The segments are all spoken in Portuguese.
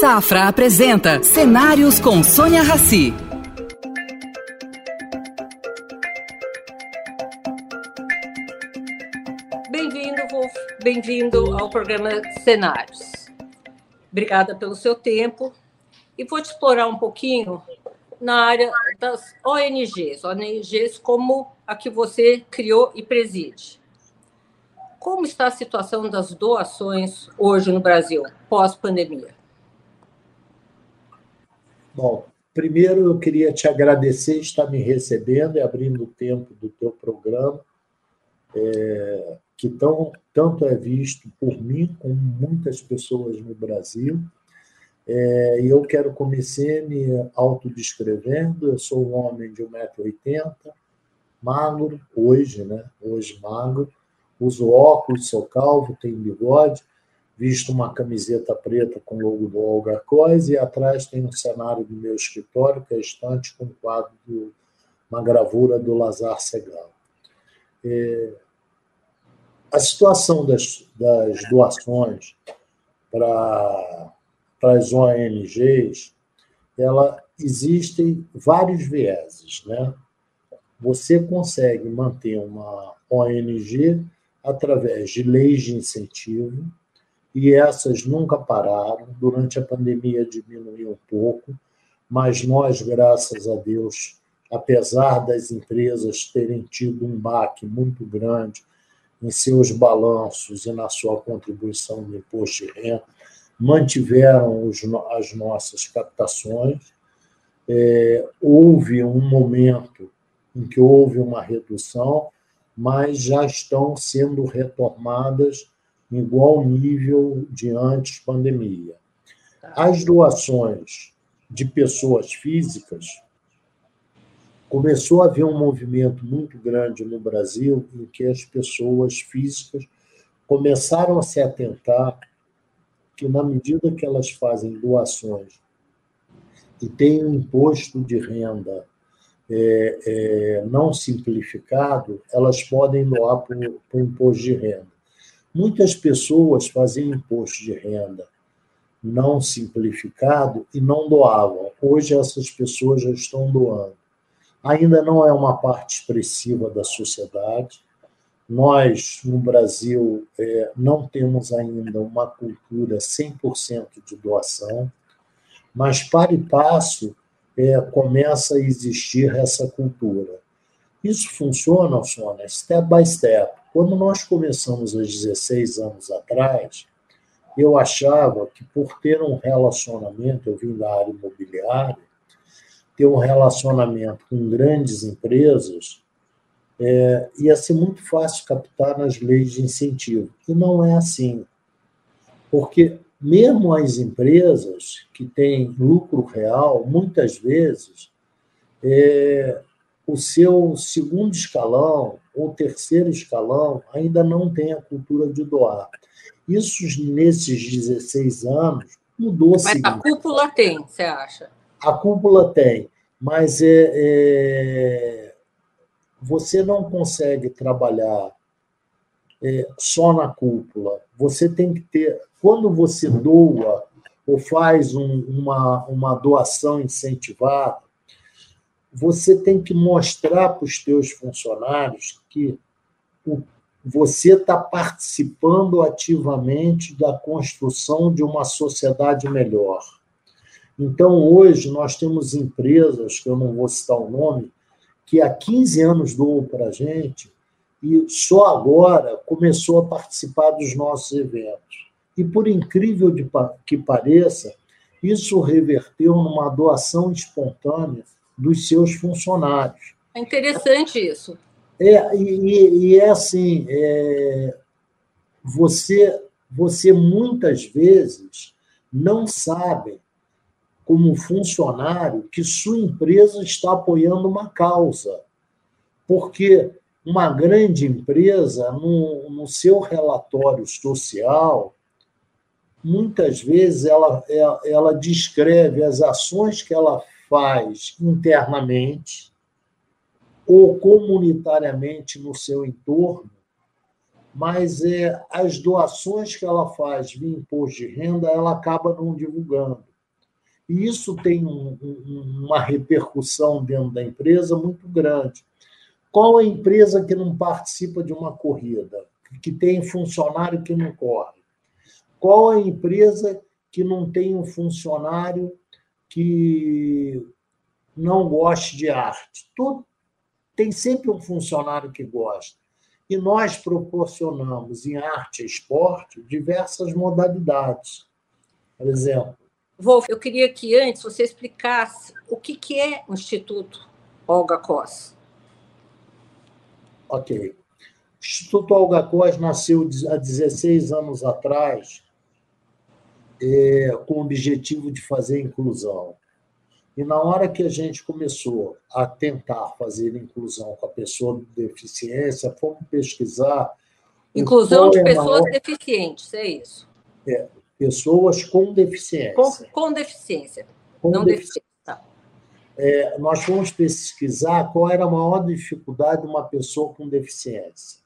Safra apresenta Cenários com Sônia Rassi. Bem-vindo, Wolf. Bem-vindo ao programa Cenários. Obrigada pelo seu tempo. E vou te explorar um pouquinho na área das ONGs, ONGs como a que você criou e preside. Como está a situação das doações hoje no Brasil, pós-pandemia? Bom, primeiro eu queria te agradecer estar me recebendo e abrindo o tempo do teu programa, é, que tão, tanto é visto por mim como muitas pessoas no Brasil. É, e eu quero começar me autodescrevendo. Eu sou um homem de 1,80m, magro, hoje, né? Hoje magro. Uso óculos, sou calvo, tenho bigode, visto uma camiseta preta com o logo do Olga Cois e atrás tem um cenário do meu escritório, que é estante com um quadro, de uma gravura do Lazar Segal. É, a situação das, das doações para as ONGs, ela existem vários vieses, né? Você consegue manter uma ONG através de leis de incentivo, e essas nunca pararam. Durante a pandemia diminuiu um pouco, mas nós, graças a Deus, apesar das empresas terem tido um baque muito grande em seus balanços e na sua contribuição no imposto de renda, mantiveram os, as nossas captações. É, houve um momento em que houve uma redução, mas já estão sendo retomadas em igual nível de antes pandemia. As doações de pessoas físicas começou a haver um movimento muito grande no Brasil em que as pessoas físicas começaram a se atentar que na medida que elas fazem doações e têm um imposto de renda é, é, não simplificado, elas podem doar para o imposto de renda. Muitas pessoas faziam imposto de renda não simplificado e não doavam. Hoje essas pessoas já estão doando. Ainda não é uma parte expressiva da sociedade. Nós, no Brasil, é, não temos ainda uma cultura 100% de doação, mas para e passo é, começa a existir essa cultura. Isso funciona, Sônia, step by step. Quando nós começamos há 16 anos atrás, eu achava que por ter um relacionamento, eu vim da área imobiliária, ter um relacionamento com grandes empresas, é, ia ser muito fácil captar nas leis de incentivo. E não é assim. Porque mesmo as empresas que têm lucro real, muitas vezes, é, o seu segundo escalão ou terceiro escalão ainda não tem a cultura de doar. Isso, nesses 16 anos, mudou. Mas a cúpula tem, você acha? A cúpula tem, mas é, é você não consegue trabalhar é, só na cúpula. Você tem que ter quando você doa ou faz um, uma, uma doação incentivada, você tem que mostrar para os teus funcionários que você está participando ativamente da construção de uma sociedade melhor. Então, hoje, nós temos empresas, que eu não vou citar o nome, que há 15 anos doam para a gente e só agora começou a participar dos nossos eventos. E, por incrível que pareça, isso reverteu numa doação espontânea dos seus funcionários. É interessante isso. É, e, e é assim: é, você, você muitas vezes não sabe, como funcionário, que sua empresa está apoiando uma causa. Porque uma grande empresa, no, no seu relatório social, muitas vezes ela, ela, ela descreve as ações que ela faz internamente ou comunitariamente no seu entorno mas é, as doações que ela faz via imposto de renda, ela acaba não divulgando. E isso tem um, um, uma repercussão dentro da empresa muito grande. Qual a empresa que não participa de uma corrida, que tem funcionário que não corre? Qual a empresa que não tem um funcionário que não goste de arte? Tudo, tem sempre um funcionário que gosta. E nós proporcionamos em arte e esporte diversas modalidades. Por exemplo. Wolf, eu queria que antes você explicasse o que, que é o Instituto Olga Cos. Ok. O Instituto Olga Cos nasceu há 16 anos atrás é, com o objetivo de fazer inclusão. E na hora que a gente começou a tentar fazer inclusão com a pessoa com deficiência, fomos pesquisar. Inclusão de é pessoas maior... deficientes, é isso? É, pessoas com deficiência. Com, com deficiência. Com não deficiência. Tá. É, nós fomos pesquisar qual era a maior dificuldade de uma pessoa com deficiência.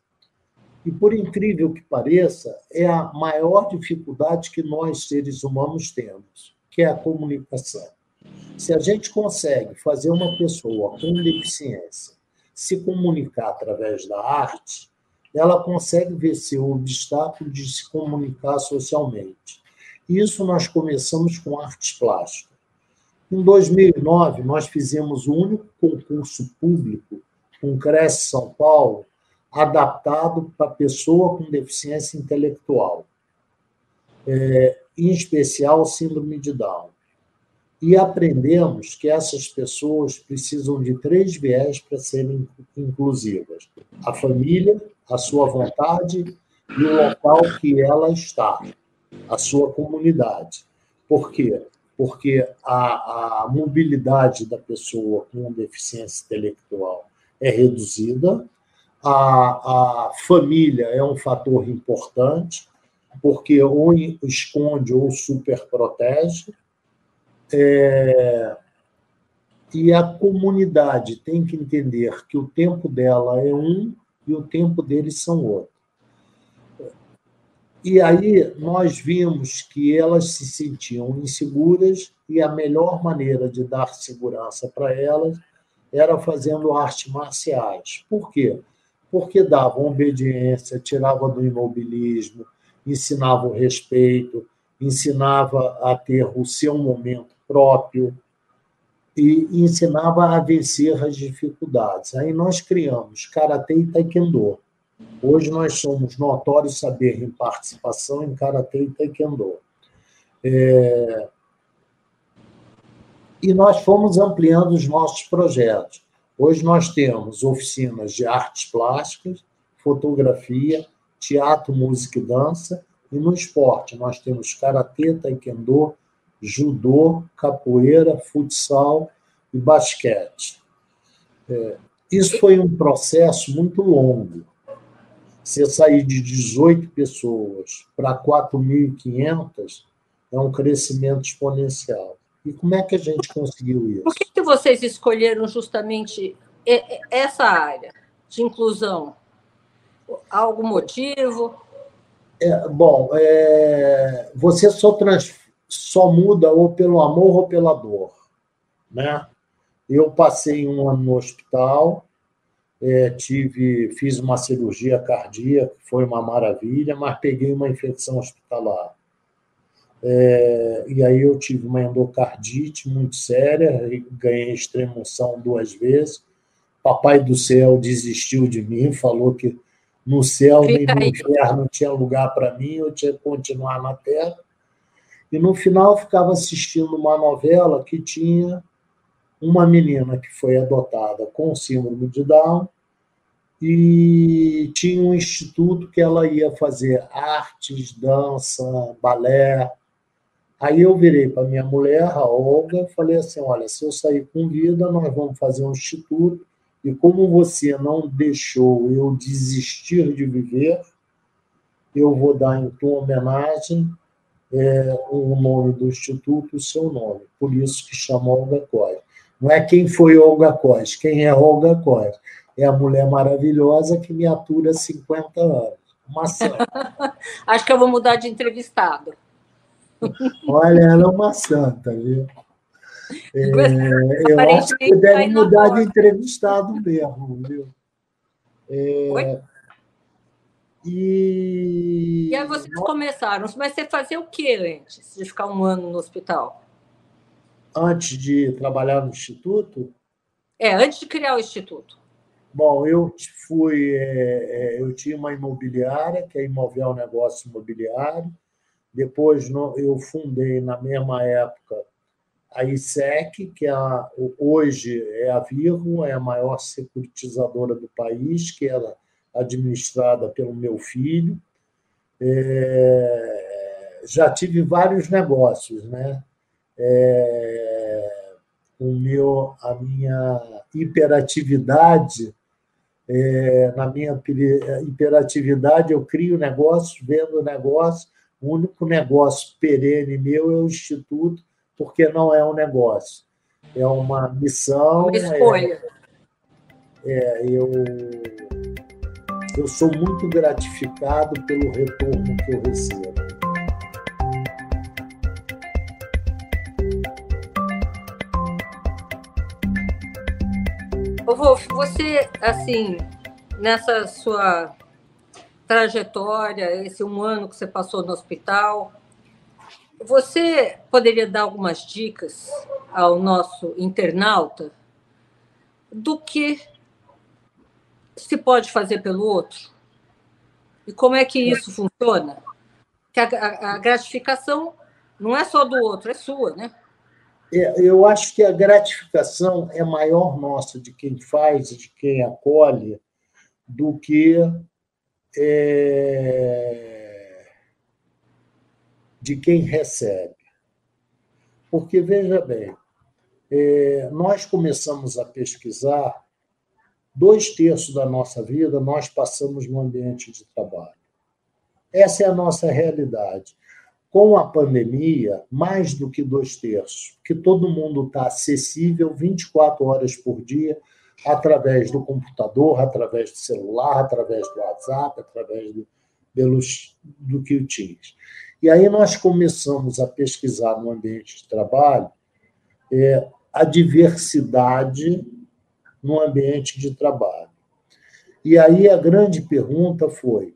E, por incrível que pareça, é a maior dificuldade que nós, seres humanos, temos, que é a comunicação. Se a gente consegue fazer uma pessoa com deficiência se comunicar através da arte, ela consegue vencer o obstáculo de se comunicar socialmente. Isso nós começamos com artes plásticas. Em 2009, nós fizemos o único concurso público com Cresce São Paulo adaptado para pessoa com deficiência intelectual, é, em especial síndrome de Down e aprendemos que essas pessoas precisam de três viés para serem inclusivas: a família, a sua vontade e o local que ela está, a sua comunidade. Por quê? Porque a, a mobilidade da pessoa com deficiência intelectual é reduzida, a, a família é um fator importante, porque ou esconde ou superprotege, é, e a comunidade tem que entender que o tempo dela é um e o tempo deles são outro. E aí nós vimos que elas se sentiam inseguras e a melhor maneira de dar segurança para elas era fazendo artes marciais. Por quê? Porque davam obediência, tirava do imobilismo, ensinava o respeito, ensinava a ter o seu momento próprio e ensinava a vencer as dificuldades. Aí nós criamos Karatê e Taekwondo. Hoje nós somos notórios saber em participação em Karatê e Taekwondo. É... E nós fomos ampliando os nossos projetos. Hoje nós temos oficinas de artes plásticas, fotografia, teatro, música e dança, e no esporte nós temos karatê, taekwondo, judô, capoeira, futsal e basquete. É, isso foi um processo muito longo. Você sair de 18 pessoas para 4.500 é um crescimento exponencial. E como é que a gente conseguiu isso? Por que, que vocês escolheram justamente essa área de inclusão? Algum motivo? É, bom, é, você só trans, só muda ou pelo amor ou pela dor, né? Eu passei um ano no hospital, é, tive, fiz uma cirurgia cardíaca, foi uma maravilha, mas peguei uma infecção hospitalar. É, e aí eu tive uma endocardite muito séria, ganhei extremoção duas vezes. Papai do céu desistiu de mim, falou que no céu nem no inferno tinha lugar para mim, eu tinha que continuar na terra. E no final ficava assistindo uma novela que tinha uma menina que foi adotada com síndrome de Down e tinha um instituto que ela ia fazer artes, dança, balé. Aí eu virei para minha mulher, a Olga, falei assim: olha, se eu sair com vida, nós vamos fazer um instituto. E como você não deixou eu desistir de viver, eu vou dar em tua homenagem é, o nome do instituto, o seu nome. Por isso que chama Olga Cois. Não é quem foi Olga Cois, quem é Olga Cois. É a mulher maravilhosa que me atura há 50 anos. santa. Acho que eu vou mudar de entrevistado. Olha, ela é uma santa, viu? É, eu acho que deve mudar de entrevistado mesmo, viu? É, Oi? E... e aí vocês começaram, mas você fazia o que antes de ficar um ano no hospital? Antes de trabalhar no instituto? É, antes de criar o instituto. Bom, eu fui, é, é, eu tinha uma imobiliária, que é Imovel Negócio Imobiliário. Depois eu fundei na mesma época a ISEC, que é a, hoje é a Virgo, é a maior securitizadora do país, que era administrada pelo meu filho. É, já tive vários negócios, né? É, o meu, a minha hiperatividade é, na minha hiperatividade, eu crio negócios, vendo negócio. O único negócio perene meu é o Instituto, porque não é um negócio. É uma missão. Uma escolha. É, é, eu, eu sou muito gratificado pelo retorno que eu recebo. Ô, Wolf, você, assim, nessa sua trajetória, esse um ano que você passou no hospital, você poderia dar algumas dicas ao nosso internauta do que se pode fazer pelo outro? E como é que isso funciona? Que a, a, a gratificação não é só do outro, é sua, né? É, eu acho que a gratificação é maior nossa de quem faz, de quem acolhe, do que é, de quem recebe. Porque, veja bem, é, nós começamos a pesquisar, dois terços da nossa vida nós passamos no ambiente de trabalho. Essa é a nossa realidade com a pandemia, mais do que dois terços, que todo mundo está acessível 24 horas por dia, através do computador, através do celular, através do WhatsApp, através do, pelos, do que tinha. E aí nós começamos a pesquisar no ambiente de trabalho é, a diversidade no ambiente de trabalho. E aí a grande pergunta foi: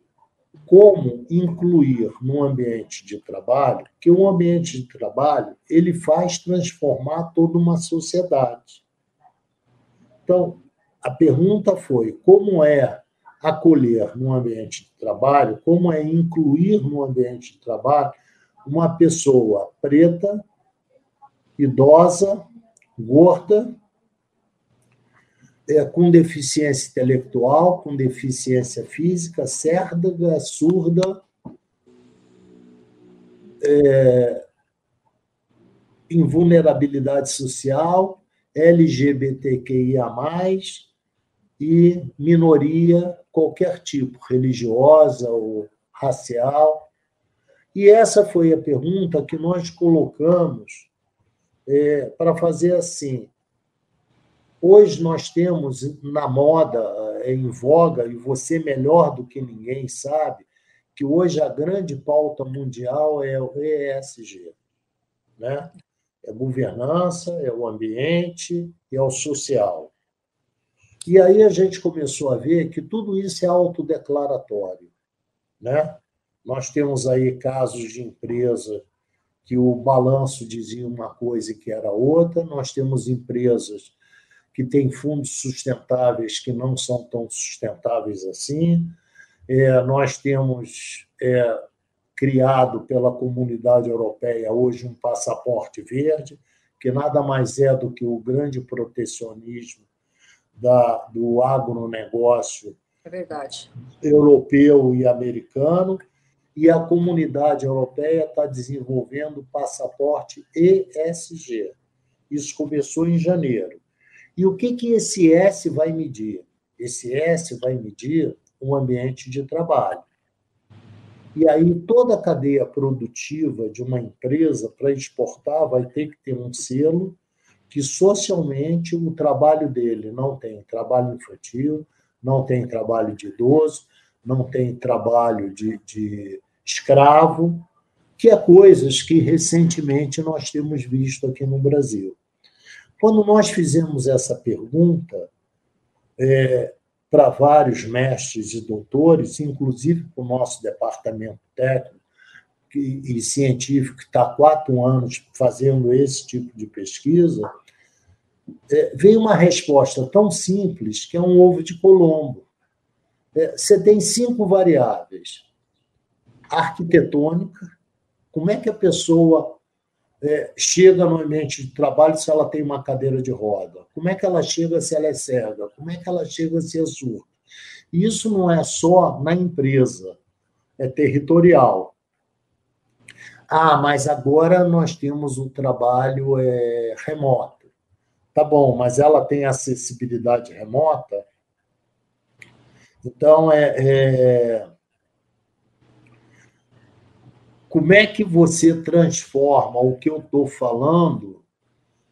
como incluir no ambiente de trabalho, que o ambiente de trabalho ele faz transformar toda uma sociedade. Então, a pergunta foi como é acolher no ambiente de trabalho, como é incluir no ambiente de trabalho uma pessoa preta, idosa, gorda, é, com deficiência intelectual, com deficiência física, cérdaga, surda, é, invulnerabilidade social, LGBTQIA, e minoria qualquer tipo, religiosa ou racial. E essa foi a pergunta que nós colocamos é, para fazer assim: Hoje nós temos na moda, é em voga, e você melhor do que ninguém sabe, que hoje a grande pauta mundial é o ESG. Né? É governança, é o ambiente e é o social. E aí a gente começou a ver que tudo isso é autodeclaratório. Né? Nós temos aí casos de empresa que o balanço dizia uma coisa e que era outra, nós temos empresas que tem fundos sustentáveis que não são tão sustentáveis assim. É, nós temos é, criado pela comunidade europeia hoje um passaporte verde, que nada mais é do que o grande protecionismo da, do agronegócio é europeu e americano, e a comunidade europeia está desenvolvendo o passaporte ESG. Isso começou em janeiro. E o que, que esse S vai medir? Esse S vai medir um ambiente de trabalho. E aí toda a cadeia produtiva de uma empresa para exportar vai ter que ter um selo que socialmente o trabalho dele não tem trabalho infantil, não tem trabalho de idoso, não tem trabalho de, de escravo, que é coisas que recentemente nós temos visto aqui no Brasil. Quando nós fizemos essa pergunta é, para vários mestres e doutores, inclusive para o nosso departamento técnico e científico, que está há quatro anos fazendo esse tipo de pesquisa, é, veio uma resposta tão simples que é um ovo de Colombo. É, você tem cinco variáveis: arquitetônica, como é que a pessoa é, chega no ambiente de trabalho se ela tem uma cadeira de roda? Como é que ela chega se ela é cega? Como é que ela chega se é surda? Isso não é só na empresa, é territorial. Ah, mas agora nós temos o trabalho é, remoto. Tá bom, mas ela tem acessibilidade remota? Então, é, é como é que você transforma o que eu estou falando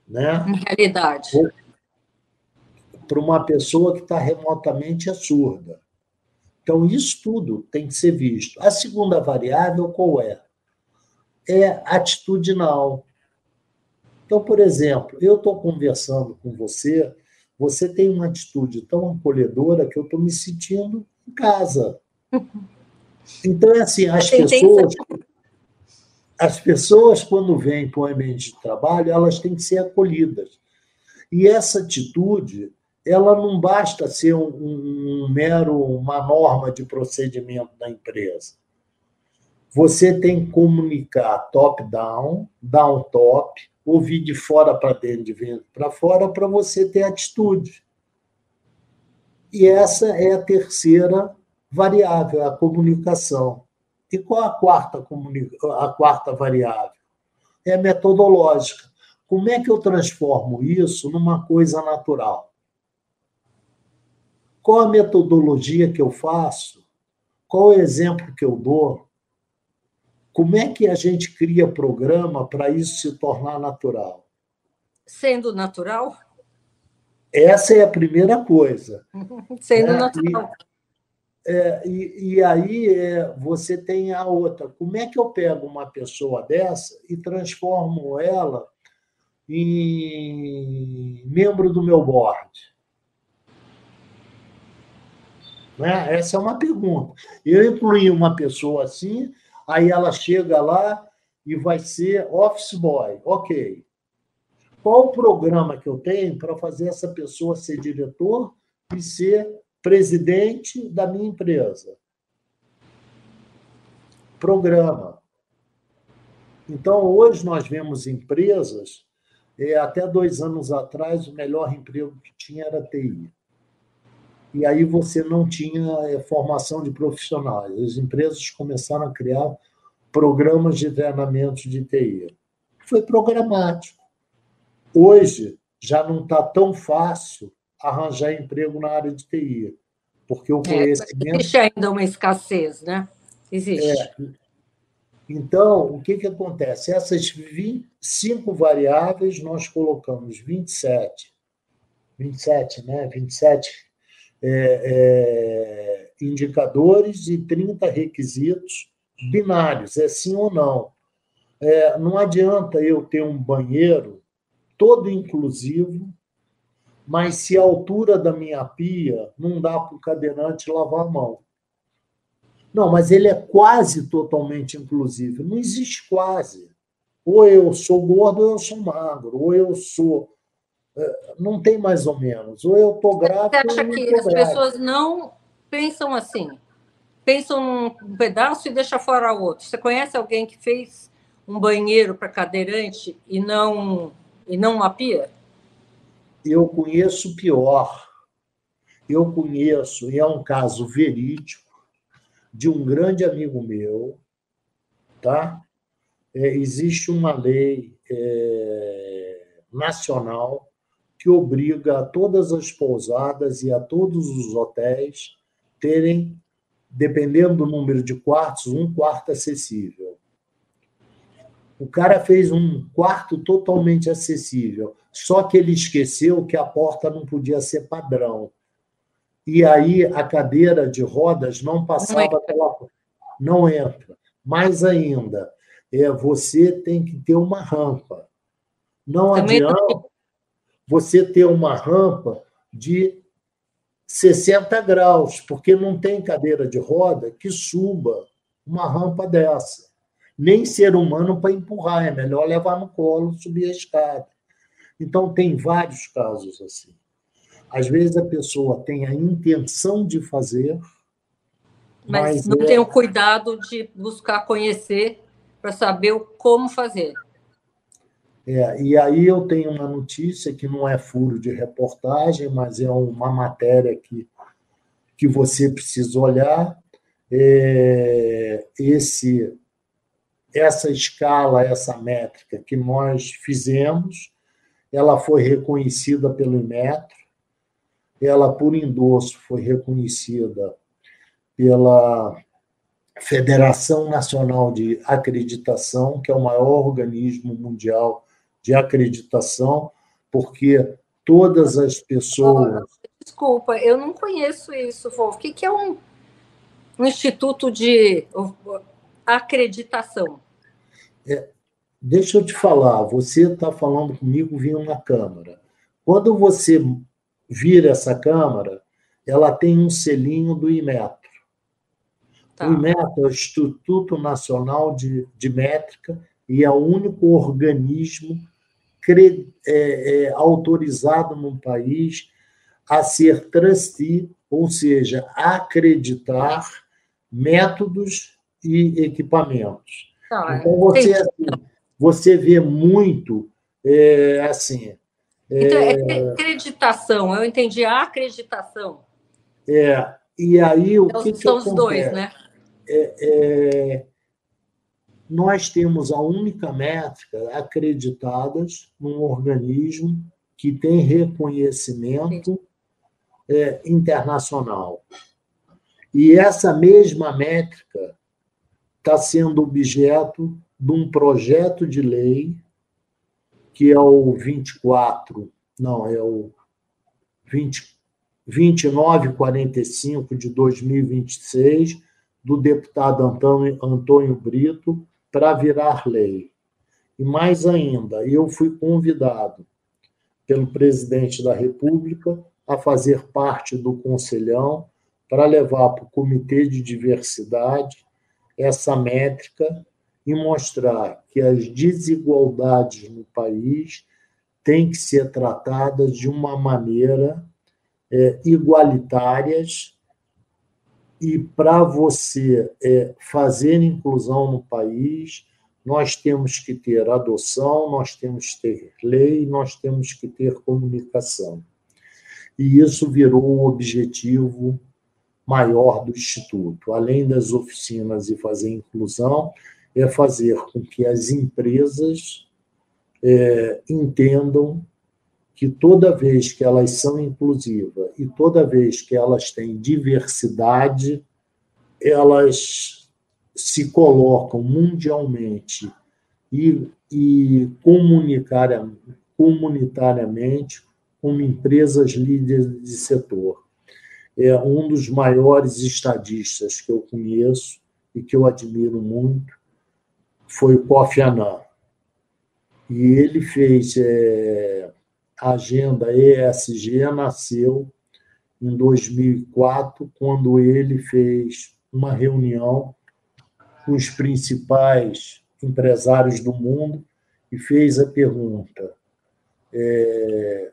né, em realidade para uma pessoa que está remotamente é surda. Então, isso tudo tem que ser visto. A segunda variável qual é? É atitudinal. Então, por exemplo, eu estou conversando com você, você tem uma atitude tão acolhedora que eu estou me sentindo em casa. Então, é assim, as pessoas as pessoas, quando vêm para o ambiente de trabalho, elas têm que ser acolhidas. E essa atitude, ela não basta ser um, um, um mero, uma norma de procedimento da empresa. Você tem que comunicar top-down, down-top, ouvir de fora para dentro, de dentro para fora, para você ter atitude. E essa é a terceira variável, a comunicação. E qual a quarta, a quarta variável? É metodológica. Como é que eu transformo isso numa coisa natural? Qual a metodologia que eu faço? Qual o exemplo que eu dou? Como é que a gente cria programa para isso se tornar natural? Sendo natural? Essa é a primeira coisa. Sendo né? natural. E, é, e, e, aí é, você tem a outra. Como é que eu pego uma pessoa dessa e transformo ela em membro do meu board? Né? Essa é uma pergunta. Eu incluí uma pessoa assim, aí ela chega lá e vai ser office boy. Ok. Qual o programa que eu tenho para fazer essa pessoa ser diretor e ser presidente da minha empresa. Programa. Então, hoje nós vemos empresas, é, até dois anos atrás, o melhor emprego que tinha era TI. E aí você não tinha é, formação de profissionais. As empresas começaram a criar programas de treinamento de TI. Foi programático. Hoje já não está tão fácil arranjar emprego na área de TI, porque o é, conhecimento... existe ainda uma escassez, né? Existe. É. Então, o que, que acontece? Essas 25 variáveis, nós colocamos 27, 27, né? 27 é, é, indicadores e 30 requisitos binários, é sim ou não. É, não adianta eu ter um banheiro todo inclusivo, mas se a altura da minha pia não dá para o cadeirante lavar a mão. Não, mas ele é quase totalmente inclusivo. Não existe quase. Ou eu sou gordo ou eu sou magro, ou eu sou. É, não tem mais ou menos. Ou eu estou grávida. Você acha que as pessoas não pensam assim? Pensam um pedaço e deixa fora o outro. Você conhece alguém que fez um banheiro para cadeirante e não, e não uma pia? Eu conheço pior. Eu conheço, e é um caso verídico, de um grande amigo meu, tá? É, existe uma lei é, nacional que obriga a todas as pousadas e a todos os hotéis terem, dependendo do número de quartos, um quarto acessível. O cara fez um quarto totalmente acessível, só que ele esqueceu que a porta não podia ser padrão. e aí a cadeira de rodas não passava não pela. Não entra. Mais ainda, é, você tem que ter uma rampa. Não Também adianta você ter uma rampa de 60 graus, porque não tem cadeira de roda que suba uma rampa dessa. Nem ser humano para empurrar, é melhor levar no colo, subir a escada. Então, tem vários casos assim. Às vezes a pessoa tem a intenção de fazer, mas, mas não é... tem o cuidado de buscar conhecer para saber como fazer. É, e aí eu tenho uma notícia que não é furo de reportagem, mas é uma matéria que, que você precisa olhar. É, esse, essa escala, essa métrica que nós fizemos, ela foi reconhecida pelo Inmetro, ela, por endosso, foi reconhecida pela Federação Nacional de Acreditação, que é o maior organismo mundial de acreditação, porque todas as pessoas. Desculpa, eu não conheço isso, Wolf. O que é um, um instituto de acreditação? É, deixa eu te falar, você está falando comigo via uma câmera. Quando você vira essa câmera, ela tem um selinho do Imetro. Tá. O Imetro é o Instituto Nacional de, de Métrica e é o único organismo cre, é, é, autorizado no país a ser trustee, ou seja, acreditar métodos e equipamentos. Tá, então, você, assim, você vê muito é, assim. Então, é acreditação, eu entendi a acreditação. É, e aí o então, que, são que os dois, né? É, é, nós temos a única métrica acreditadas num organismo que tem reconhecimento é, internacional. E essa mesma métrica está sendo objeto de um projeto de lei que é o 24, não, é o 20, 2945 de 2026, do deputado Antônio, Antônio Brito, para virar lei. E mais ainda, eu fui convidado pelo presidente da República a fazer parte do Conselhão para levar para o Comitê de Diversidade essa métrica e mostrar que as desigualdades no país têm que ser tratadas de uma maneira é, igualitárias e para você é, fazer inclusão no país, nós temos que ter adoção, nós temos que ter lei, nós temos que ter comunicação. E isso virou o objetivo maior do Instituto. Além das oficinas e fazer inclusão, é fazer com que as empresas é, entendam que toda vez que elas são inclusivas e toda vez que elas têm diversidade, elas se colocam mundialmente e, e comunitariamente como empresas líderes de setor. É um dos maiores estadistas que eu conheço e que eu admiro muito foi o Kofi Annan. E ele fez é, a agenda ESG nasceu em 2004, quando ele fez uma reunião com os principais empresários do mundo e fez a pergunta é,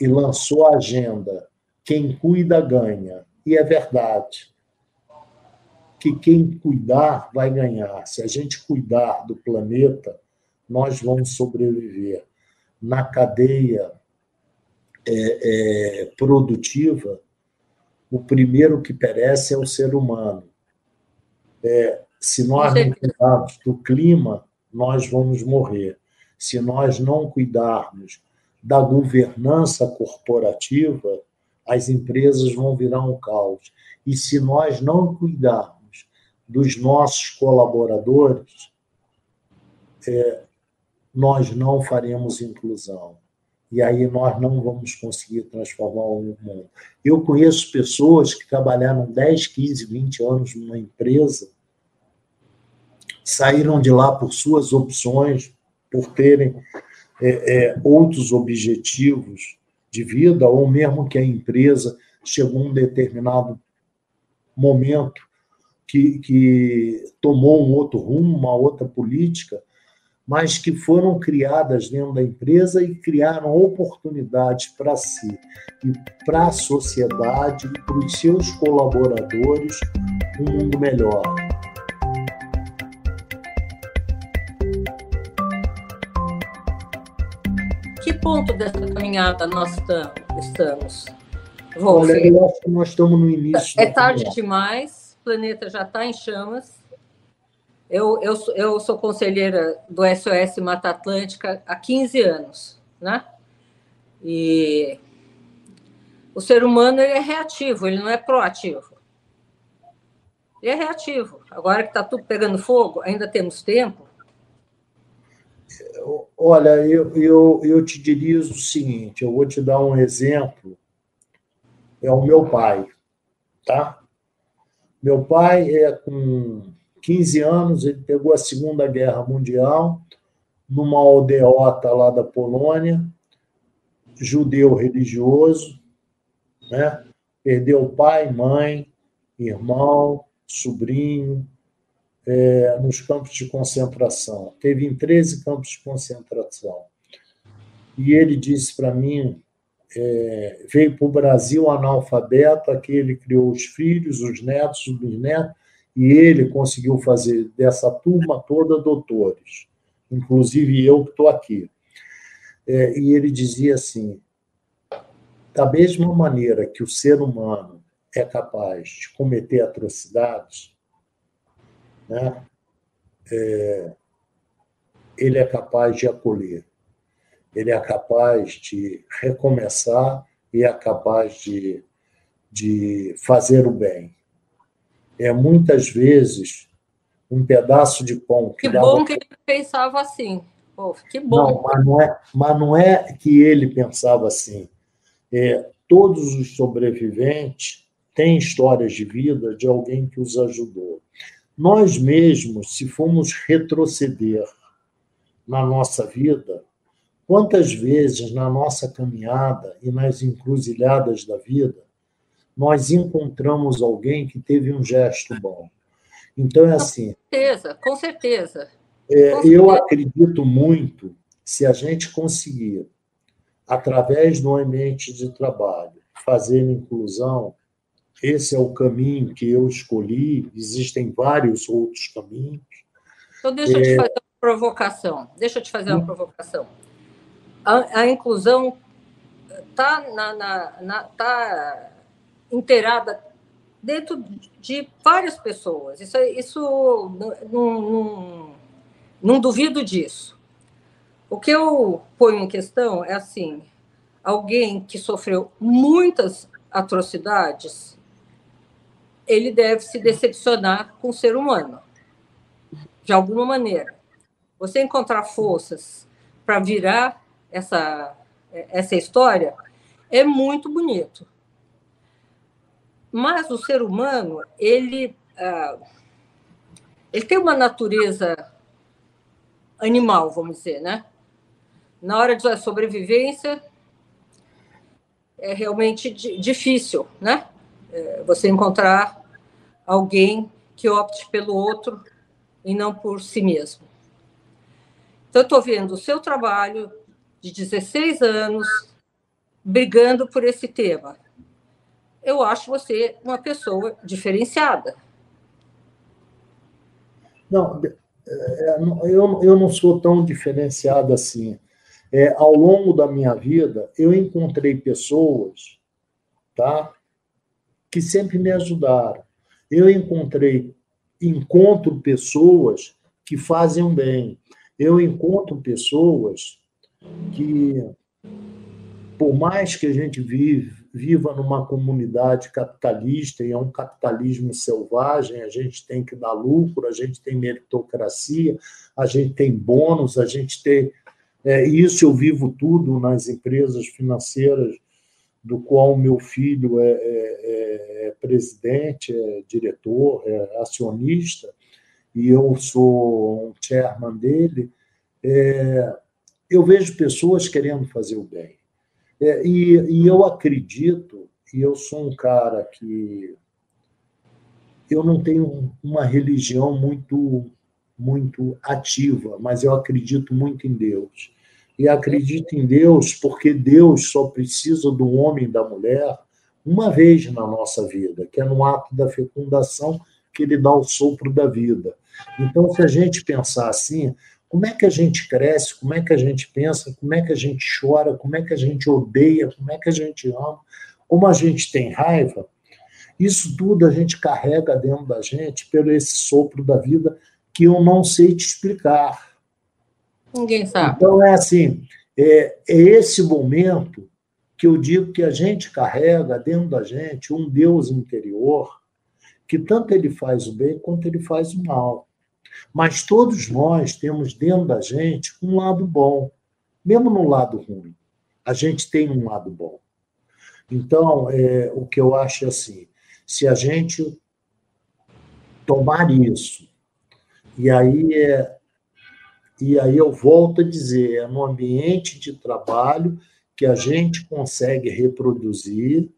e lançou a agenda: quem cuida ganha. E é verdade que quem cuidar vai ganhar. Se a gente cuidar do planeta, nós vamos sobreviver na cadeia é, é, produtiva, o primeiro que perece é o ser humano. É, se nós não cuidarmos do clima, nós vamos morrer. Se nós não cuidarmos da governança corporativa, as empresas vão virar um caos. E se nós não cuidarmos dos nossos colaboradores, é, nós não faremos inclusão. e aí nós não vamos conseguir transformar o mundo. Eu conheço pessoas que trabalharam 10, 15, 20 anos numa empresa, saíram de lá por suas opções, por terem é, é, outros objetivos de vida, ou mesmo que a empresa chegou a um determinado momento que, que tomou um outro rumo, uma outra política, mas que foram criadas dentro da empresa e criaram oportunidades para si e para a sociedade e para os seus colaboradores um mundo melhor. Que ponto dessa caminhada nós estamos? Wolf? Olha, eu acho que nós estamos no início. É tarde demais, planeta já está em chamas eu, eu, eu sou conselheira do SOS Mata Atlântica há 15 anos, né? E o ser humano ele é reativo, ele não é proativo. Ele é reativo. Agora que está tudo pegando fogo, ainda temos tempo. Olha, eu, eu, eu te diria o seguinte: eu vou te dar um exemplo. É o meu pai, tá? Meu pai é com 15 anos, ele pegou a Segunda Guerra Mundial numa aldeota lá da Polônia, judeu religioso, né? perdeu pai, mãe, irmão, sobrinho, é, nos campos de concentração. Teve em 13 campos de concentração. E ele disse para mim, é, veio para o Brasil analfabeto, aqui ele criou os filhos, os netos, os bisnetos, e ele conseguiu fazer dessa turma toda doutores, inclusive eu que estou aqui. É, e ele dizia assim: da mesma maneira que o ser humano é capaz de cometer atrocidades, né, é, ele é capaz de acolher, ele é capaz de recomeçar e é capaz de, de fazer o bem é muitas vezes um pedaço de pão. Que, que bom que ele pensava assim. Que bom. Não, mas não é, mas não é que ele pensava assim. É, todos os sobreviventes têm histórias de vida de alguém que os ajudou. Nós mesmos, se formos retroceder na nossa vida, quantas vezes na nossa caminhada e nas encruzilhadas da vida nós encontramos alguém que teve um gesto bom. Então, é assim. Com certeza, com certeza. É, com eu certeza. acredito muito se a gente conseguir, através do ambiente de trabalho, fazer inclusão, esse é o caminho que eu escolhi, existem vários outros caminhos. Então, deixa eu te é. fazer uma provocação. Deixa eu te fazer uma hum. provocação. A, a inclusão está na, na, na, tá inteirada dentro de várias pessoas. Isso, isso não, não, não duvido disso. O que eu ponho em questão é assim: alguém que sofreu muitas atrocidades, ele deve se decepcionar com o ser humano, de alguma maneira. Você encontrar forças para virar essa, essa história é muito bonito. Mas o ser humano, ele, ah, ele tem uma natureza animal, vamos dizer, né? Na hora da sobrevivência, é realmente difícil, né? É, você encontrar alguém que opte pelo outro e não por si mesmo. Então, estou vendo o seu trabalho de 16 anos brigando por esse tema eu acho você uma pessoa diferenciada. Não, é, eu, eu não sou tão diferenciado assim. É, ao longo da minha vida, eu encontrei pessoas tá, que sempre me ajudaram. Eu encontrei, encontro pessoas que fazem bem. Eu encontro pessoas que, por mais que a gente vive, viva numa comunidade capitalista e é um capitalismo selvagem, a gente tem que dar lucro, a gente tem meritocracia, a gente tem bônus, a gente tem É, isso eu vivo tudo nas empresas financeiras do qual meu filho é, é, é, é presidente, é diretor, é acionista, e eu sou um chairman dele, é, eu vejo pessoas querendo fazer o bem. É, e, e eu acredito, e eu sou um cara que eu não tenho uma religião muito muito ativa, mas eu acredito muito em Deus. E acredito em Deus porque Deus só precisa do homem e da mulher uma vez na nossa vida, que é no ato da fecundação que ele dá o sopro da vida. Então, se a gente pensar assim, como é que a gente cresce, como é que a gente pensa, como é que a gente chora, como é que a gente odeia, como é que a gente ama, como a gente tem raiva, isso tudo a gente carrega dentro da gente pelo esse sopro da vida que eu não sei te explicar. Ninguém sabe. Então, é assim, é, é esse momento que eu digo que a gente carrega dentro da gente um Deus interior que tanto ele faz o bem quanto ele faz o mal. Mas todos nós temos dentro da gente um lado bom, mesmo no lado ruim. A gente tem um lado bom. Então, é, o que eu acho é assim: se a gente tomar isso, e aí é, e aí eu volto a dizer, é no ambiente de trabalho que a gente consegue reproduzir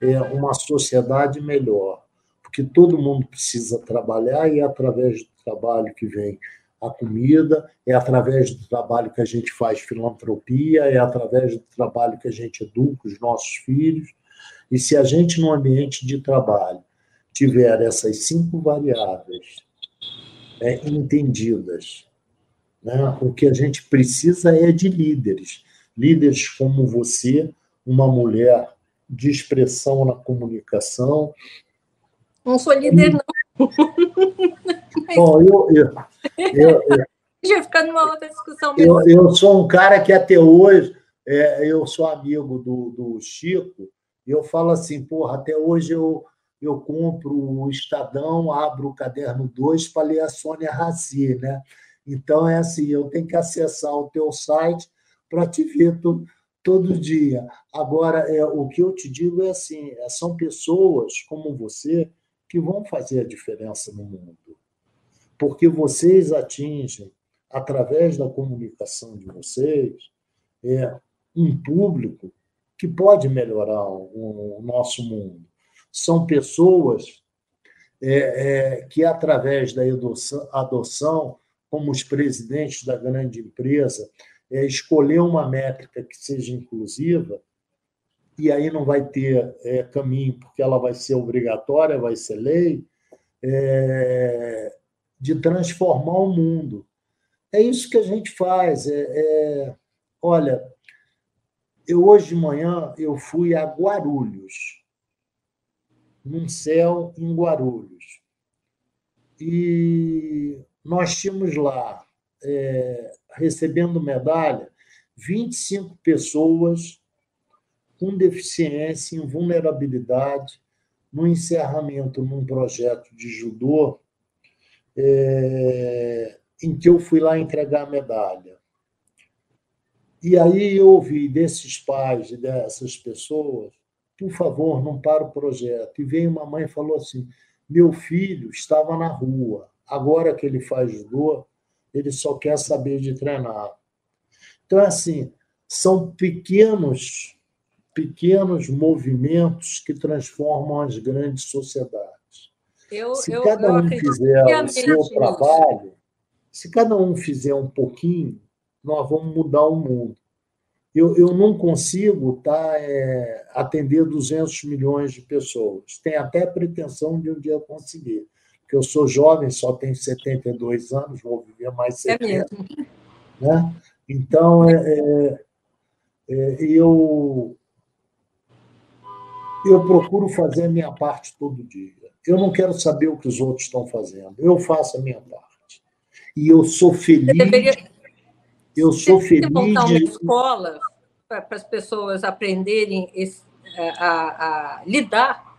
é, uma sociedade melhor, porque todo mundo precisa trabalhar e é através do trabalho que vem a comida, é através do trabalho que a gente faz filantropia, é através do trabalho que a gente educa os nossos filhos. E se a gente, no ambiente de trabalho, tiver essas cinco variáveis é, entendidas, né, o que a gente precisa é de líderes. Líderes como você, uma mulher de expressão na comunicação. Não sou líder, não. Bom, eu, eu, eu, eu já ficar numa outra discussão. Eu, eu sou um cara que até hoje, é, eu sou amigo do, do Chico, e eu falo assim, porra, até hoje eu, eu compro o Estadão, abro o caderno 2 para ler a Sônia Raci, né? Então é assim, eu tenho que acessar o teu site para te ver todo, todo dia. Agora, é, o que eu te digo é assim, é, são pessoas como você que vão fazer a diferença no mundo. Porque vocês atingem, através da comunicação de vocês, é, um público que pode melhorar o, o nosso mundo. São pessoas é, é, que, através da adoção, adoção, como os presidentes da grande empresa, é, escolher uma métrica que seja inclusiva, e aí não vai ter é, caminho, porque ela vai ser obrigatória, vai ser lei, é, de transformar o mundo. É isso que a gente faz. É, é, olha, eu hoje de manhã eu fui a Guarulhos, num céu em Guarulhos. E nós tínhamos lá, é, recebendo medalha, 25 pessoas com deficiência, em vulnerabilidade, no encerramento num projeto de judô, é, em que eu fui lá entregar a medalha. E aí eu ouvi desses pais e dessas pessoas, por favor, não para o projeto. E veio uma mãe e falou assim: meu filho estava na rua, agora que ele faz judô, ele só quer saber de treinar. Então, assim, são pequenos, pequenos movimentos que transformam as grandes sociedades. Eu, se eu, cada um fizer o seu trabalho, se cada um fizer um pouquinho, nós vamos mudar o mundo. Eu, eu não consigo tá, é, atender 200 milhões de pessoas. Tenho até pretensão de um dia conseguir, porque eu sou jovem, só tenho 72 anos, vou viver mais 70. É mesmo. Né? Então, é, é, é, eu, eu procuro fazer a minha parte todo dia. Eu não quero saber o que os outros estão fazendo. Eu faço a minha parte. E eu sou feliz. Deveria eu sou Você feliz. montar uma escola para as pessoas aprenderem esse, é, a, a, lidar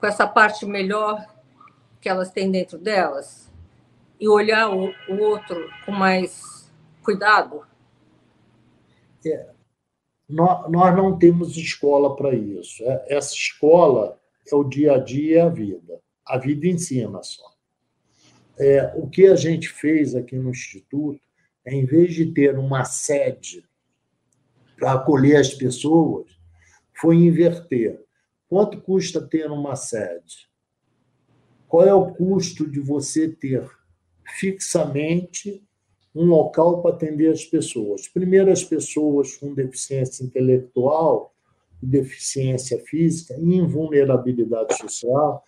com essa parte melhor que elas têm dentro delas e olhar o, o outro com mais cuidado? é, nós, nós não temos escola para isso. É, essa escola é o dia a dia e a vida. A vida ensina só. É, o que a gente fez aqui no Instituto é, em vez de ter uma sede para acolher as pessoas, foi inverter. Quanto custa ter uma sede? Qual é o custo de você ter fixamente um local para atender as pessoas? Primeiro, as pessoas com deficiência intelectual, deficiência física e invulnerabilidade social,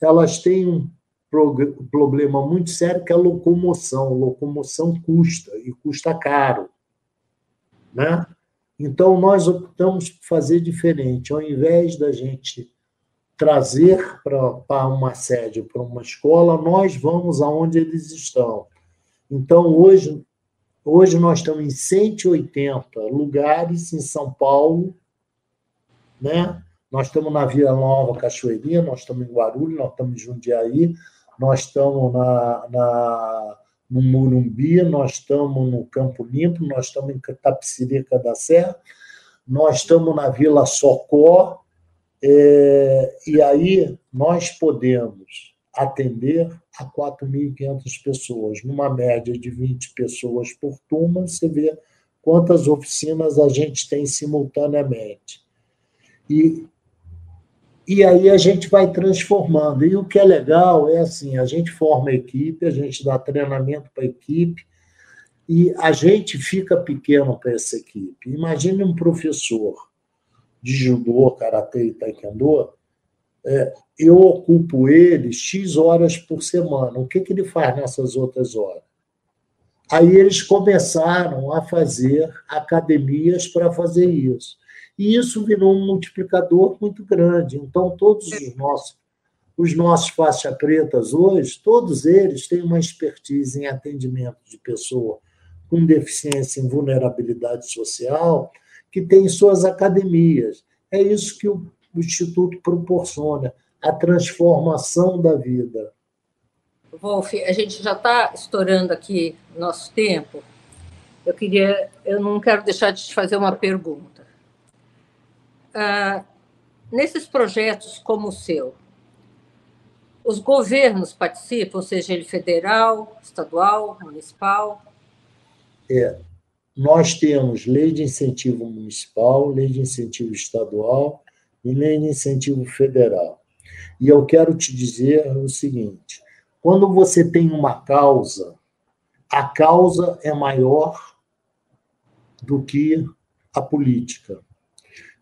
elas têm um problema muito sério que é a locomoção. Locomoção custa e custa caro, né? Então nós optamos por fazer diferente. Ao invés da gente trazer para uma sede, para uma escola, nós vamos aonde eles estão. Então hoje hoje nós estamos em 180 lugares em São Paulo, né? Nós estamos na Vila Nova Cachoeirinha, nós estamos em Guarulhos, nós estamos em Jundiaí, nós estamos na, na, no Murumbi, nós estamos no Campo Limpo, nós estamos em Tapicirica da Serra, nós estamos na Vila Socó, é, e aí nós podemos atender a 4.500 pessoas, numa média de 20 pessoas por turma, você vê quantas oficinas a gente tem simultaneamente. E e aí a gente vai transformando. E o que é legal é assim: a gente forma a equipe, a gente dá treinamento para a equipe, e a gente fica pequeno para essa equipe. Imagine um professor de judô, karatê e taekwondo, é, eu ocupo ele X horas por semana. O que, que ele faz nessas outras horas? Aí eles começaram a fazer academias para fazer isso e isso virou um multiplicador muito grande. Então, todos os nossos, os nossos faixa pretas hoje, todos eles têm uma expertise em atendimento de pessoa com deficiência em vulnerabilidade social, que tem suas academias. É isso que o Instituto proporciona, a transformação da vida. Wolf, a gente já está estourando aqui nosso tempo. Eu queria, eu não quero deixar de te fazer uma pergunta. Ah, nesses projetos como o seu, os governos participam, seja ele federal, estadual, municipal? É, nós temos lei de incentivo municipal, lei de incentivo estadual e lei de incentivo federal. E eu quero te dizer o seguinte: quando você tem uma causa, a causa é maior do que a política.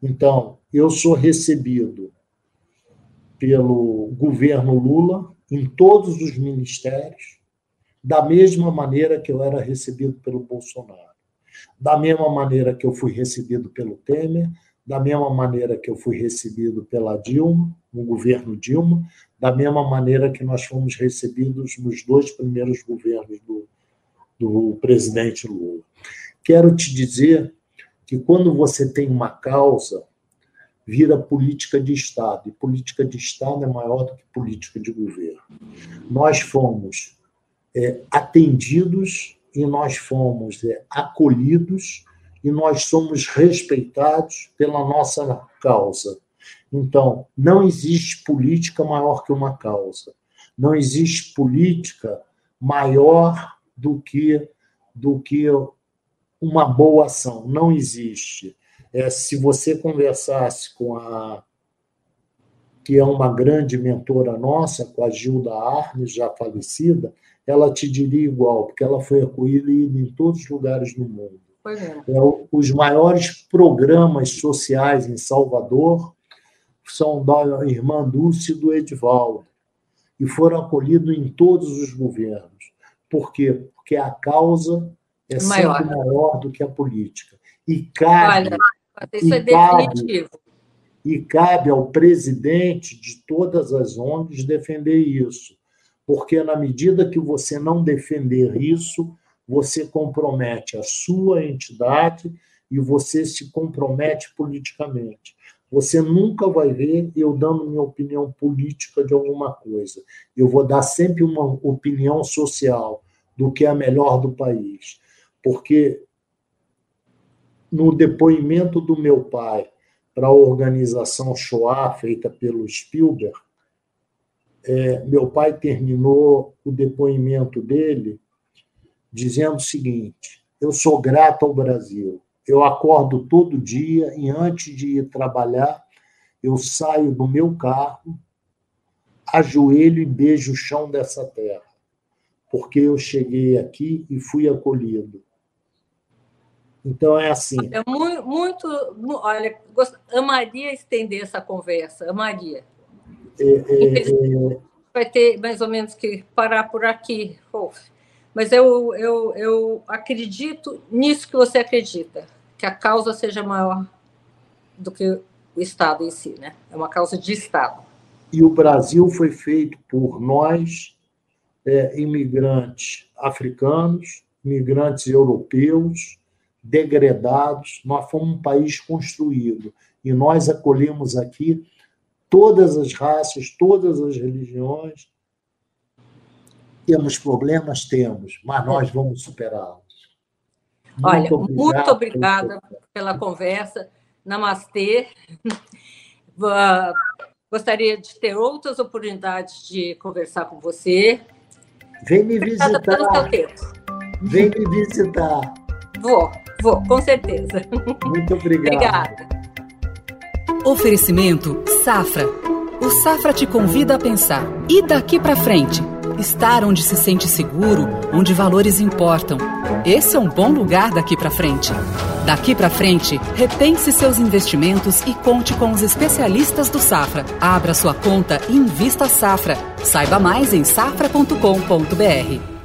Então, eu sou recebido pelo governo Lula em todos os ministérios, da mesma maneira que eu era recebido pelo Bolsonaro, da mesma maneira que eu fui recebido pelo Temer, da mesma maneira que eu fui recebido pela Dilma, no governo Dilma, da mesma maneira que nós fomos recebidos nos dois primeiros governos do, do presidente Lula. Quero te dizer que quando você tem uma causa, vira política de Estado, e política de Estado é maior do que política de governo. Nós fomos é, atendidos e nós fomos é, acolhidos e nós somos respeitados pela nossa causa. Então, não existe política maior que uma causa. Não existe política maior do que do que uma boa ação, não existe. É, se você conversasse com a que é uma grande mentora nossa, com a Gilda Arnes, já falecida, ela te diria igual, porque ela foi acolhida em todos os lugares do mundo. É. É, os maiores programas sociais em Salvador são da irmã Dulce e do Edivaldo, e foram acolhidos em todos os governos. Por quê? Porque a causa é maior. sempre maior do que a política. E cabe. Olha, isso é definitivo. Cabe, e cabe ao presidente de todas as ONGs defender isso. Porque, na medida que você não defender isso, você compromete a sua entidade e você se compromete politicamente. Você nunca vai ver eu dando minha opinião política de alguma coisa. Eu vou dar sempre uma opinião social do que é melhor do país porque no depoimento do meu pai para a organização Shoah, feita pelo Spielberg, é, meu pai terminou o depoimento dele dizendo o seguinte: Eu sou grato ao Brasil. Eu acordo todo dia e antes de ir trabalhar, eu saio do meu carro, ajoelho e beijo o chão dessa terra, porque eu cheguei aqui e fui acolhido. Então é assim. É muito, muito olha, gost... amaria estender essa conversa, amaria. É, é, é... Vai ter mais ou menos que parar por aqui, Rolf. Mas eu, eu, eu acredito nisso que você acredita, que a causa seja maior do que o Estado em si, né? É uma causa de Estado. E o Brasil foi feito por nós, é, imigrantes africanos, imigrantes europeus, degredados, nós fomos um país construído e nós acolhemos aqui todas as raças, todas as religiões. Temos problemas? Temos, mas nós vamos superá-los. Olha, muito obrigada pela conversa. Namastê. Gostaria de ter outras oportunidades de conversar com você. Vem me visitar. Pelo seu tempo. Vem me visitar. Vou. Vou, com certeza. Muito obrigado. Obrigada. Oferecimento Safra. O Safra te convida a pensar. E daqui para frente? Estar onde se sente seguro, onde valores importam. Esse é um bom lugar daqui para frente. Daqui para frente, repense seus investimentos e conte com os especialistas do Safra. Abra sua conta e invista Safra. Saiba mais em safra.com.br.